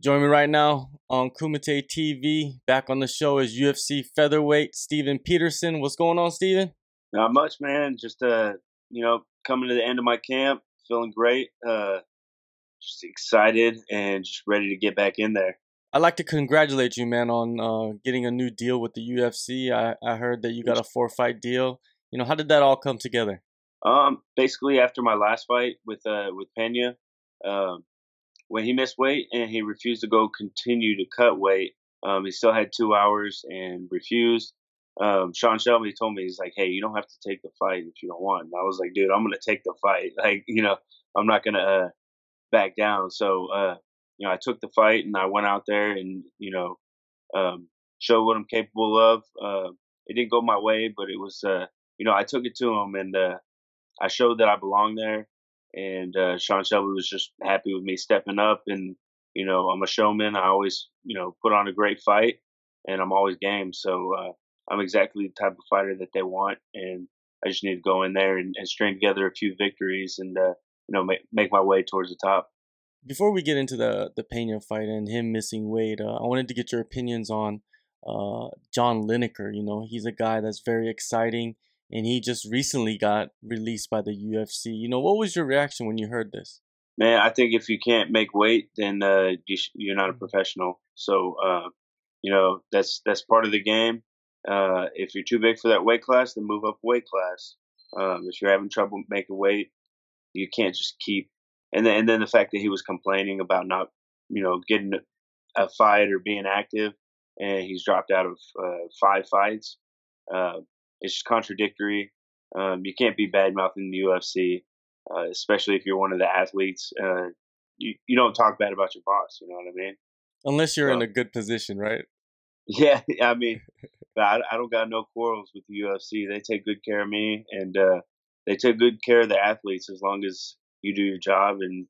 Join me right now on Kumite TV. Back on the show is UFC featherweight Steven Peterson. What's going on, Steven? Not much, man. Just uh, you know, coming to the end of my camp, feeling great. Uh, just excited and just ready to get back in there. I'd like to congratulate you, man, on uh, getting a new deal with the UFC. I, I heard that you got a four fight deal. You know, how did that all come together? Um, basically after my last fight with uh with Pena, um, when he missed weight and he refused to go continue to cut weight, um, he still had two hours and refused. Um, Sean Shelby told me he's like, hey, you don't have to take the fight if you don't want. And I was like, dude, I'm gonna take the fight. Like, you know, I'm not gonna uh, back down. So, uh, you know, I took the fight and I went out there and you know, um, showed what I'm capable of. Uh, it didn't go my way, but it was, uh, you know, I took it to him and uh, I showed that I belong there, and uh, Sean Shelby was just happy with me stepping up. And you know, I'm a showman. I always, you know, put on a great fight, and I'm always game. So uh, I'm exactly the type of fighter that they want, and I just need to go in there and, and string together a few victories, and uh, you know, make make my way towards the top. Before we get into the the Pena fight and him missing weight, uh, I wanted to get your opinions on uh, John Lineker. You know, he's a guy that's very exciting and he just recently got released by the UFC. You know, what was your reaction when you heard this? Man, I think if you can't make weight, then uh, you are not a professional. So, uh, you know, that's that's part of the game. Uh, if you're too big for that weight class, then move up weight class. Um, if you're having trouble making weight, you can't just keep. And then, and then the fact that he was complaining about not, you know, getting a fight or being active, and he's dropped out of uh, five fights. Uh, it's just contradictory. Um, you can't be bad mouthing the UFC, uh, especially if you're one of the athletes. Uh, you you don't talk bad about your boss. You know what I mean? Unless you're so, in a good position, right? Yeah, I mean, I, I don't got no quarrels with the UFC. They take good care of me, and uh, they take good care of the athletes as long as you do your job and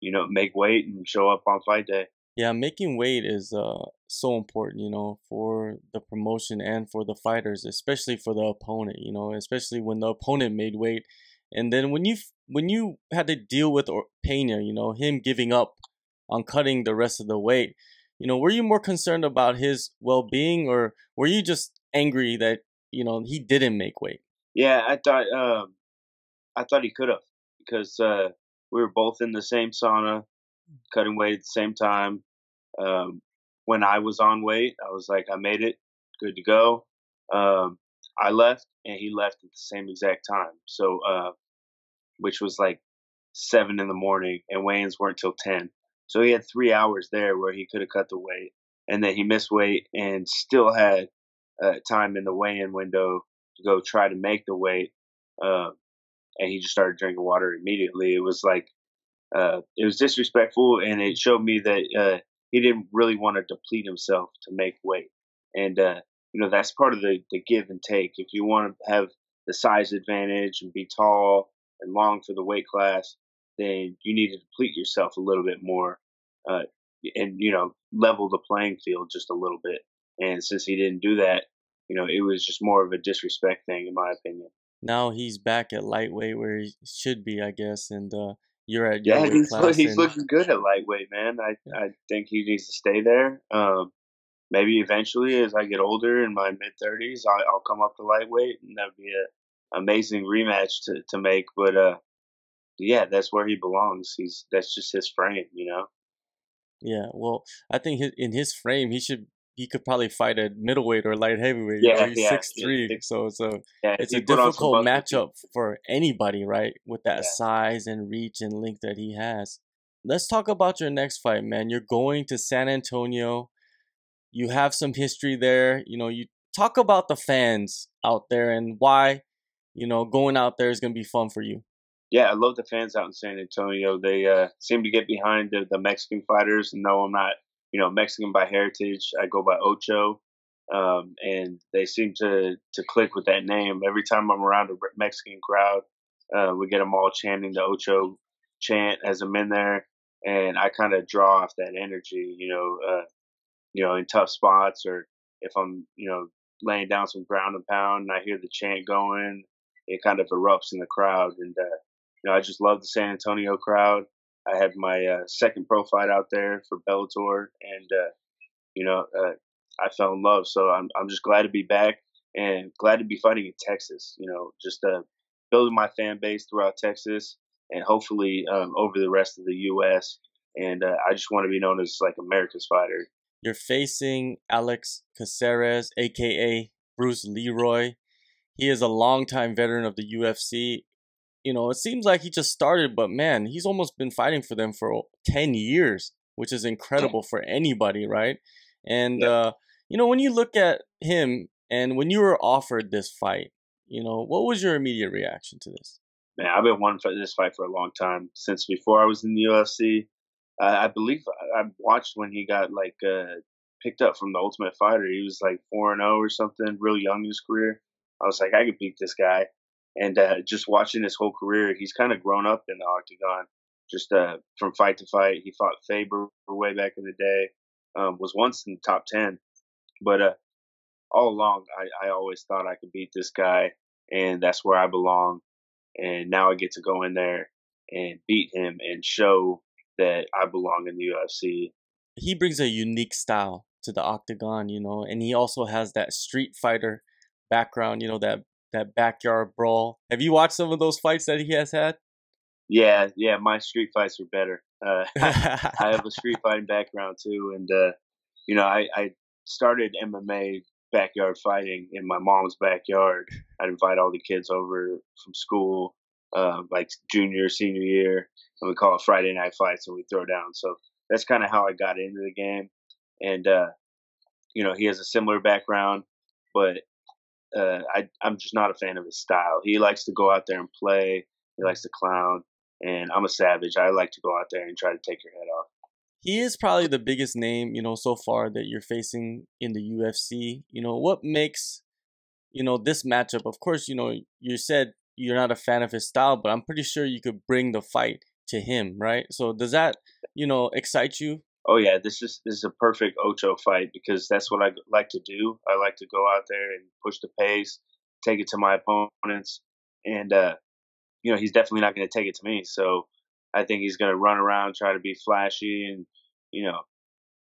you know make weight and show up on fight day. Yeah, making weight is uh, so important, you know, for the promotion and for the fighters, especially for the opponent, you know, especially when the opponent made weight. And then when you when you had to deal with Pena, you know, him giving up on cutting the rest of the weight, you know, were you more concerned about his well-being or were you just angry that, you know, he didn't make weight? Yeah, I thought um I thought he could have because uh we were both in the same sauna cutting weight at the same time. Um, when I was on weight, I was like, I made it, good to go. Um, I left, and he left at the same exact time. So, uh, which was like seven in the morning, and weigh-ins weren't till ten. So he had three hours there where he could have cut the weight, and then he missed weight and still had uh, time in the weigh-in window to go try to make the weight. Uh, and he just started drinking water immediately. It was like uh, it was disrespectful, and it showed me that uh, he didn't really want to deplete himself to make weight. And uh, you know that's part of the the give and take. If you want to have the size advantage and be tall and long for the weight class, then you need to deplete yourself a little bit more, uh, and you know level the playing field just a little bit. And since he didn't do that, you know it was just more of a disrespect thing, in my opinion. Now he's back at lightweight where he should be, I guess, and uh, you're at yeah, he's he's and... looking good at lightweight, man. I I think he needs to stay there. Um, maybe eventually, as I get older in my mid thirties, I'll, I'll, come up to lightweight, and that'd be an amazing rematch to to make. But uh, yeah, that's where he belongs. He's that's just his frame, you know. Yeah, well, I think in his frame, he should he could probably fight at middleweight or light heavyweight. Yeah, he's yeah, six three, yeah. so it's a yeah, it's a difficult matchup for anybody, right? With that size and reach and length that he has. Let's talk about your next fight, man. You're going to San Antonio. You have some history there. You know, you talk about the fans out there and why, you know, going out there is going to be fun for you. Yeah, I love the fans out in San Antonio. They uh, seem to get behind the, the Mexican fighters, and though I'm not you know, Mexican by heritage. I go by Ocho, um, and they seem to to click with that name. Every time I'm around a Mexican crowd, uh, we get them all chanting the Ocho chant as I'm in there, and I kind of draw off that energy. You know, uh, you know, in tough spots or if I'm, you know, laying down some ground and pound and I hear the chant going, it kind of erupts in the crowd. And, uh, you know, I just love the San Antonio crowd. I had my uh, second pro fight out there for Bellator, and uh, you know, uh, I fell in love. So I'm I'm just glad to be back and glad to be fighting in Texas. You know, just uh, building my fan base throughout Texas and hopefully um, over the rest of the U.S. And uh, I just want to be known as like America's fighter. You're facing Alex Caceres, aka Bruce Leroy. He is a longtime veteran of the UFC. You know, it seems like he just started, but man, he's almost been fighting for them for 10 years, which is incredible for anybody, right? And, yep. uh, you know, when you look at him and when you were offered this fight, you know, what was your immediate reaction to this? Man, I've been wanting this fight for a long time since before I was in the UFC. I believe I watched when he got like uh, picked up from the Ultimate Fighter. He was like four and zero oh or something, real young in his career. I was like, I could beat this guy. And uh, just watching his whole career, he's kind of grown up in the octagon. Just uh, from fight to fight, he fought Faber way back in the day. Um, was once in the top ten, but uh, all along, I, I always thought I could beat this guy, and that's where I belong. And now I get to go in there and beat him and show that I belong in the UFC. He brings a unique style to the octagon, you know, and he also has that street fighter background, you know, that that backyard brawl. Have you watched some of those fights that he has had? Yeah, yeah, my street fights were better. Uh, I have a street fighting background too, and uh, you know, I, I started MMA backyard fighting in my mom's backyard. I'd invite all the kids over from school, uh, like junior, senior year, and we call it Friday night fights, and we throw down. So that's kind of how I got into the game. And uh, you know, he has a similar background, but uh, I, I'm just not a fan of his style. He likes to go out there and play. He likes to clown, and I'm a savage. I like to go out there and try to take your head off he is probably the biggest name, you know, so far that you're facing in the UFC. You know, what makes, you know, this matchup? Of course, you know, you said you're not a fan of his style, but I'm pretty sure you could bring the fight to him, right? So does that, you know, excite you? Oh yeah, this is this is a perfect Ocho fight because that's what I like to do. I like to go out there and push the pace, take it to my opponents, and uh, you know he's definitely not going to take it to me. So I think he's going to run around, try to be flashy, and you know,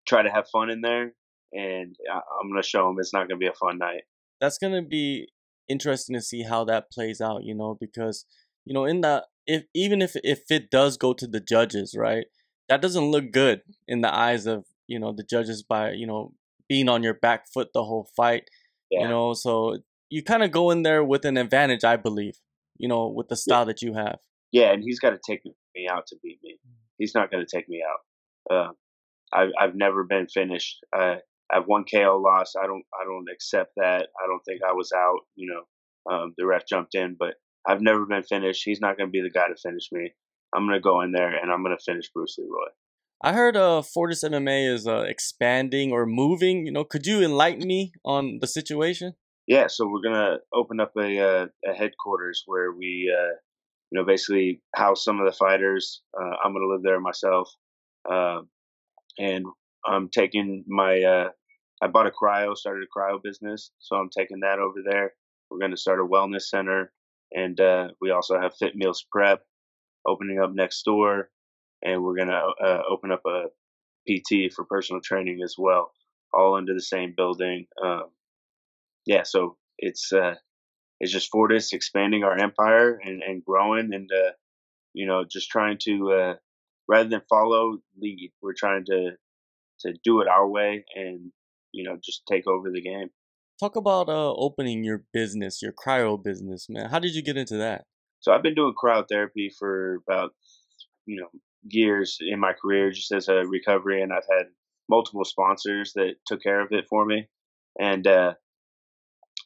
try to have fun in there. And I'm going to show him it's not going to be a fun night. That's going to be interesting to see how that plays out. You know, because you know, in the if even if if it does go to the judges, right, that doesn't look good in the eyes of you know the judges by you know being on your back foot the whole fight. Yeah. You know, so you kind of go in there with an advantage, I believe. You know, with the style yeah. that you have. Yeah, and he's got to take me out to beat me. He's not going to take me out. Uh, I've I've never been finished. Uh, I've one KO loss. I don't I don't accept that. I don't think I was out. You know, um, the ref jumped in, but I've never been finished. He's not going to be the guy to finish me. I'm going to go in there and I'm going to finish Bruce Leroy. I heard uh Fortis MMA is uh, expanding or moving. You know, could you enlighten me on the situation? Yeah, so we're gonna open up a, uh, a headquarters where we uh, you know, basically house some of the fighters. Uh, I'm going to live there myself. Uh, and I'm taking my, uh, I bought a cryo, started a cryo business. So I'm taking that over there. We're going to start a wellness center. And uh, we also have Fit Meals Prep opening up next door. And we're to uh, open up a PT for personal training as well, all under the same building. Um, yeah, so it's uh, it's just Fortis expanding our empire and, and growing and, uh, you know, just trying to, uh, rather than follow lead, we're trying to, to do it our way and, you know, just take over the game. Talk about uh, opening your business, your cryo business, man. How did you get into that? So I've been doing cryotherapy for about, you know, years in my career just as a recovery and I've had multiple sponsors that took care of it for me. And uh,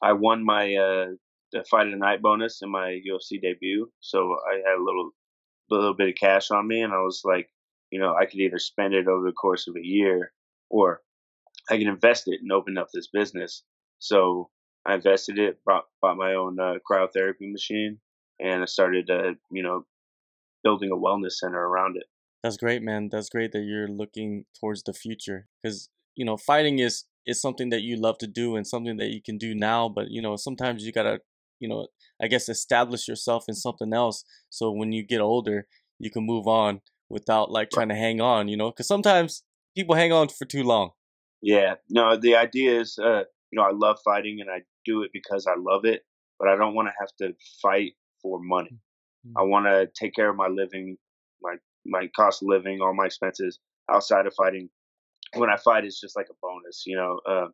I won my uh, the fight of the night bonus in my UFC debut. So I had a little little bit of cash on me, and I was like, you know, I could either spend it over the course of a year, or I can invest it and open up this business. So I invested it, bought bought my own uh, cryotherapy machine, and I started, uh, you know, building a wellness center around it. That's great, man. That's great that you're looking towards the future because you know fighting is is something that you love to do and something that you can do now. But you know sometimes you gotta you know, I guess establish yourself in something else so when you get older, you can move on without like trying to hang on, you know? Because sometimes people hang on for too long. Yeah, no, the idea is, uh, you know, I love fighting and I do it because I love it, but I don't want to have to fight for money. Mm-hmm. I want to take care of my living, my my cost of living, all my expenses outside of fighting. When I fight, it's just like a bonus, you know, uh,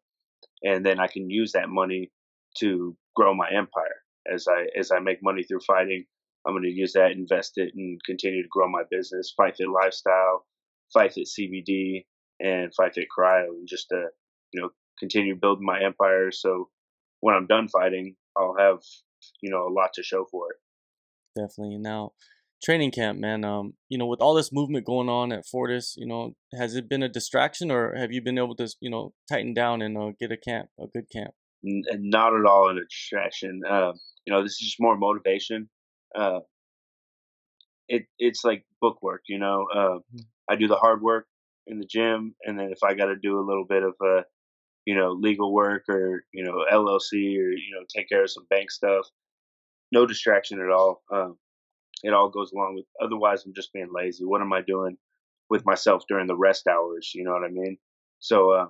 and then I can use that money to grow my empire as I as I make money through fighting. I'm going to use that, invest it, and continue to grow my business, Fight Fit Lifestyle, Fight Fit CBD, and Fight Fit Cryo, and just to you know continue building my empire. So when I'm done fighting, I'll have you know a lot to show for it. Definitely. Now, training camp, man. Um, you know, with all this movement going on at Fortis, you know, has it been a distraction, or have you been able to, you know, tighten down and uh, get a camp, a good camp? N- not at all a distraction. Uh, you know, this is just more motivation. Uh, it it's like bookwork. You know, uh, mm-hmm. I do the hard work in the gym, and then if I got to do a little bit of uh, you know, legal work or you know, LLC or you know, take care of some bank stuff, no distraction at all. Um, it all goes along with. Otherwise, I'm just being lazy. What am I doing with myself during the rest hours? You know what I mean? So, uh,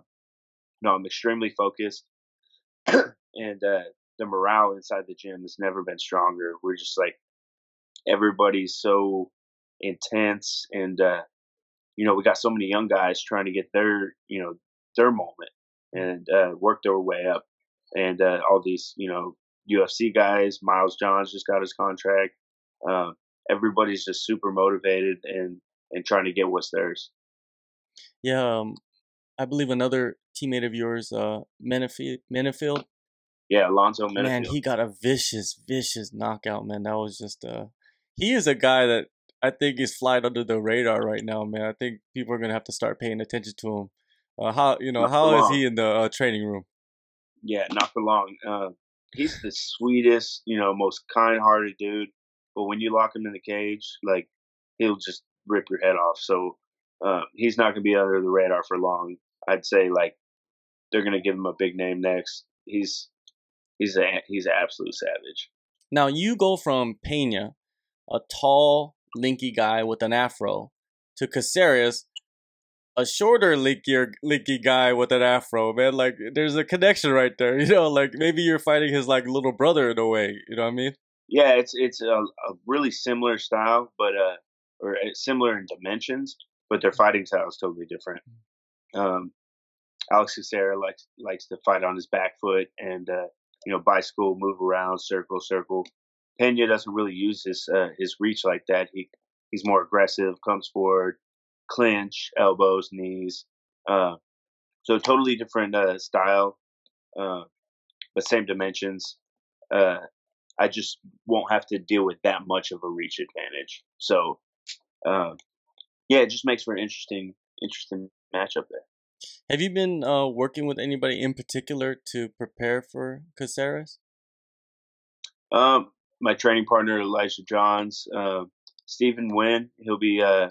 no, I'm extremely focused, and uh, the morale inside the gym has never been stronger. We're just like everybody's so intense, and uh, you know, we got so many young guys trying to get their, you know, their moment and uh, work their way up, and uh, all these, you know, UFC guys. Miles Johns just got his contract. Uh, everybody's just super motivated and and trying to get what's theirs. Yeah, um, I believe another teammate of yours, uh, Menifield, Yeah, Alonzo Menifield. Man, he got a vicious, vicious knockout. Man, that was just uh, he is a guy that I think is flying under the radar right now. Man, I think people are gonna have to start paying attention to him. Uh, how you know not how is he in the uh, training room? Yeah, not for long. Uh, he's the sweetest, you know, most kind-hearted dude. But when you lock him in the cage, like he'll just rip your head off. So uh, he's not going to be under the radar for long. I'd say like they're going to give him a big name next. He's he's a he's an absolute savage. Now you go from Pena, a tall, linky guy with an afro, to Caceres, a shorter linky linky guy with an afro. Man, like there's a connection right there. You know, like maybe you're fighting his like little brother in a way. You know what I mean? Yeah, it's it's a, a really similar style, but uh, or uh, similar in dimensions, but their fighting style is totally different. Um, Alex Caceres likes likes to fight on his back foot and uh, you know bicycle, move around, circle, circle. Pena doesn't really use his uh, his reach like that. He he's more aggressive, comes forward, clinch, elbows, knees. Uh, so totally different uh, style, uh, but same dimensions. Uh, I just won't have to deal with that much of a reach advantage. So, uh, yeah, it just makes for an interesting, interesting matchup there. Have you been uh, working with anybody in particular to prepare for Caceres? Um, my training partner Elijah Johns, uh, Stephen Wynn. He'll be uh,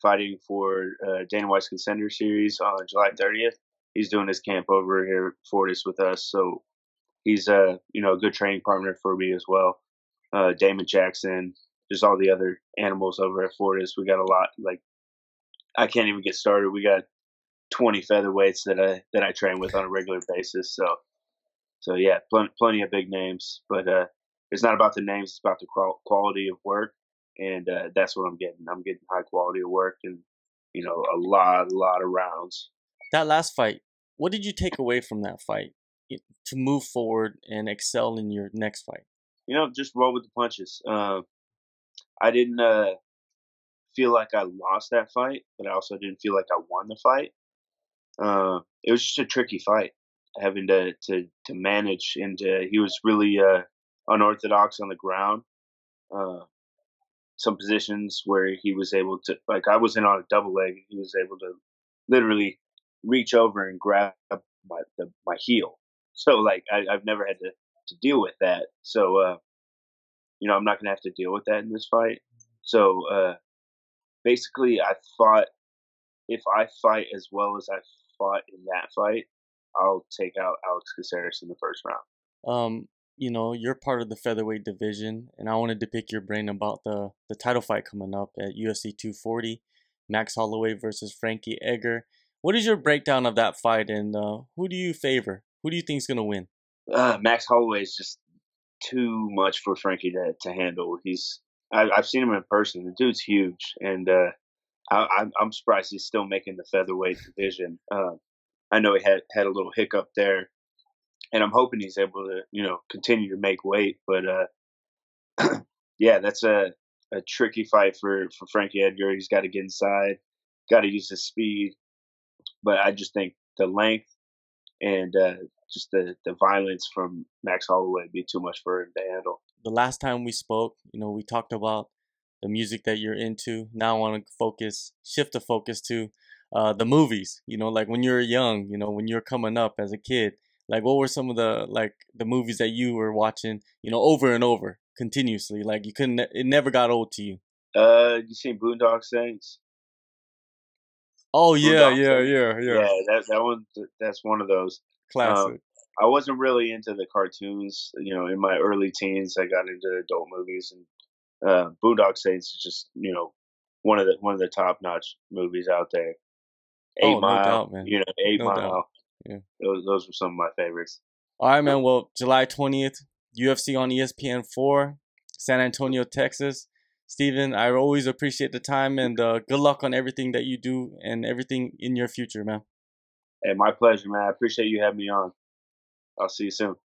fighting for uh, Dana White's Contender Series on July 30th. He's doing his camp over here at Fortis with us, so he's a you know a good training partner for me as well. Uh, Damon Jackson, just all the other animals over at Fortis. We got a lot. Like I can't even get started. We got 20 featherweights that I that I train with on a regular basis. So so yeah, pl- plenty of big names. But uh, it's not about the names; it's about the quality of work, and uh, that's what I'm getting. I'm getting high quality of work, and you know, a lot, a lot of rounds. That last fight, what did you take away from that fight? to move forward and excel in your next fight? You know, just roll with the punches. Uh, I didn't uh, feel like I lost that fight, but I also didn't feel like I won the fight. Uh, it was just a tricky fight, having to to, to manage, and uh, he was really uh, unorthodox on the ground. Uh, some positions where he was able to, like I was in on a double leg, and he was able to literally reach over and grab my the, my heel so like I, have never had to, to deal with that. So uh, you know, I'm not gonna have to deal with that in this fight. So uh, basically, I thought if I fight as well as I fought in that fight, I'll take out Alex Caceres in the first round. Um, you know, you're part of the featherweight division, and I wanted to pick your brain about the the title fight coming up at UFC 240. Max Holloway versus Frankie Edgar. What is your breakdown of that fight, and uh, who do you favor? Who do you think is gonna win? Uh, Max Holloway is just too much for Frankie to, to handle. He's I, have seen him in person. The dude's huge, and uh, I, am surprised he's still making the featherweight division. Uh, I know he had had a little hiccup there, and I'm hoping he's able to you know continue to make weight. But uh, yeah, that's a a tricky fight for for Frankie Edgar. He's got to get inside, got to use his speed. But I just think the length and uh, just the the violence from Max Holloway be too much for him to handle. The last time we spoke, you know, we talked about the music that you're into. Now I want to focus, shift the focus to uh, the movies. You know, like when you were young, you know, when you were coming up as a kid. Like, what were some of the like the movies that you were watching? You know, over and over, continuously. Like you couldn't. It never got old to you. Uh, you seen Boondock Saints? Oh yeah, yeah, yeah, yeah. Yeah, that that one. That's one of those classic. Um, I wasn't really into the cartoons. You know, in my early teens, I got into adult movies, and uh, Boondock Saints is just you know one of the one of the top notch movies out there. Eight oh, Mile, no doubt, man. you know, Eight no Mile. Doubt. Yeah, those those were some of my favorites. All right, man. Well, July twentieth, UFC on ESPN four, San Antonio, Texas. Steven, I always appreciate the time and uh, good luck on everything that you do and everything in your future, man. Hey, my pleasure, man. I appreciate you having me on. I'll see you soon.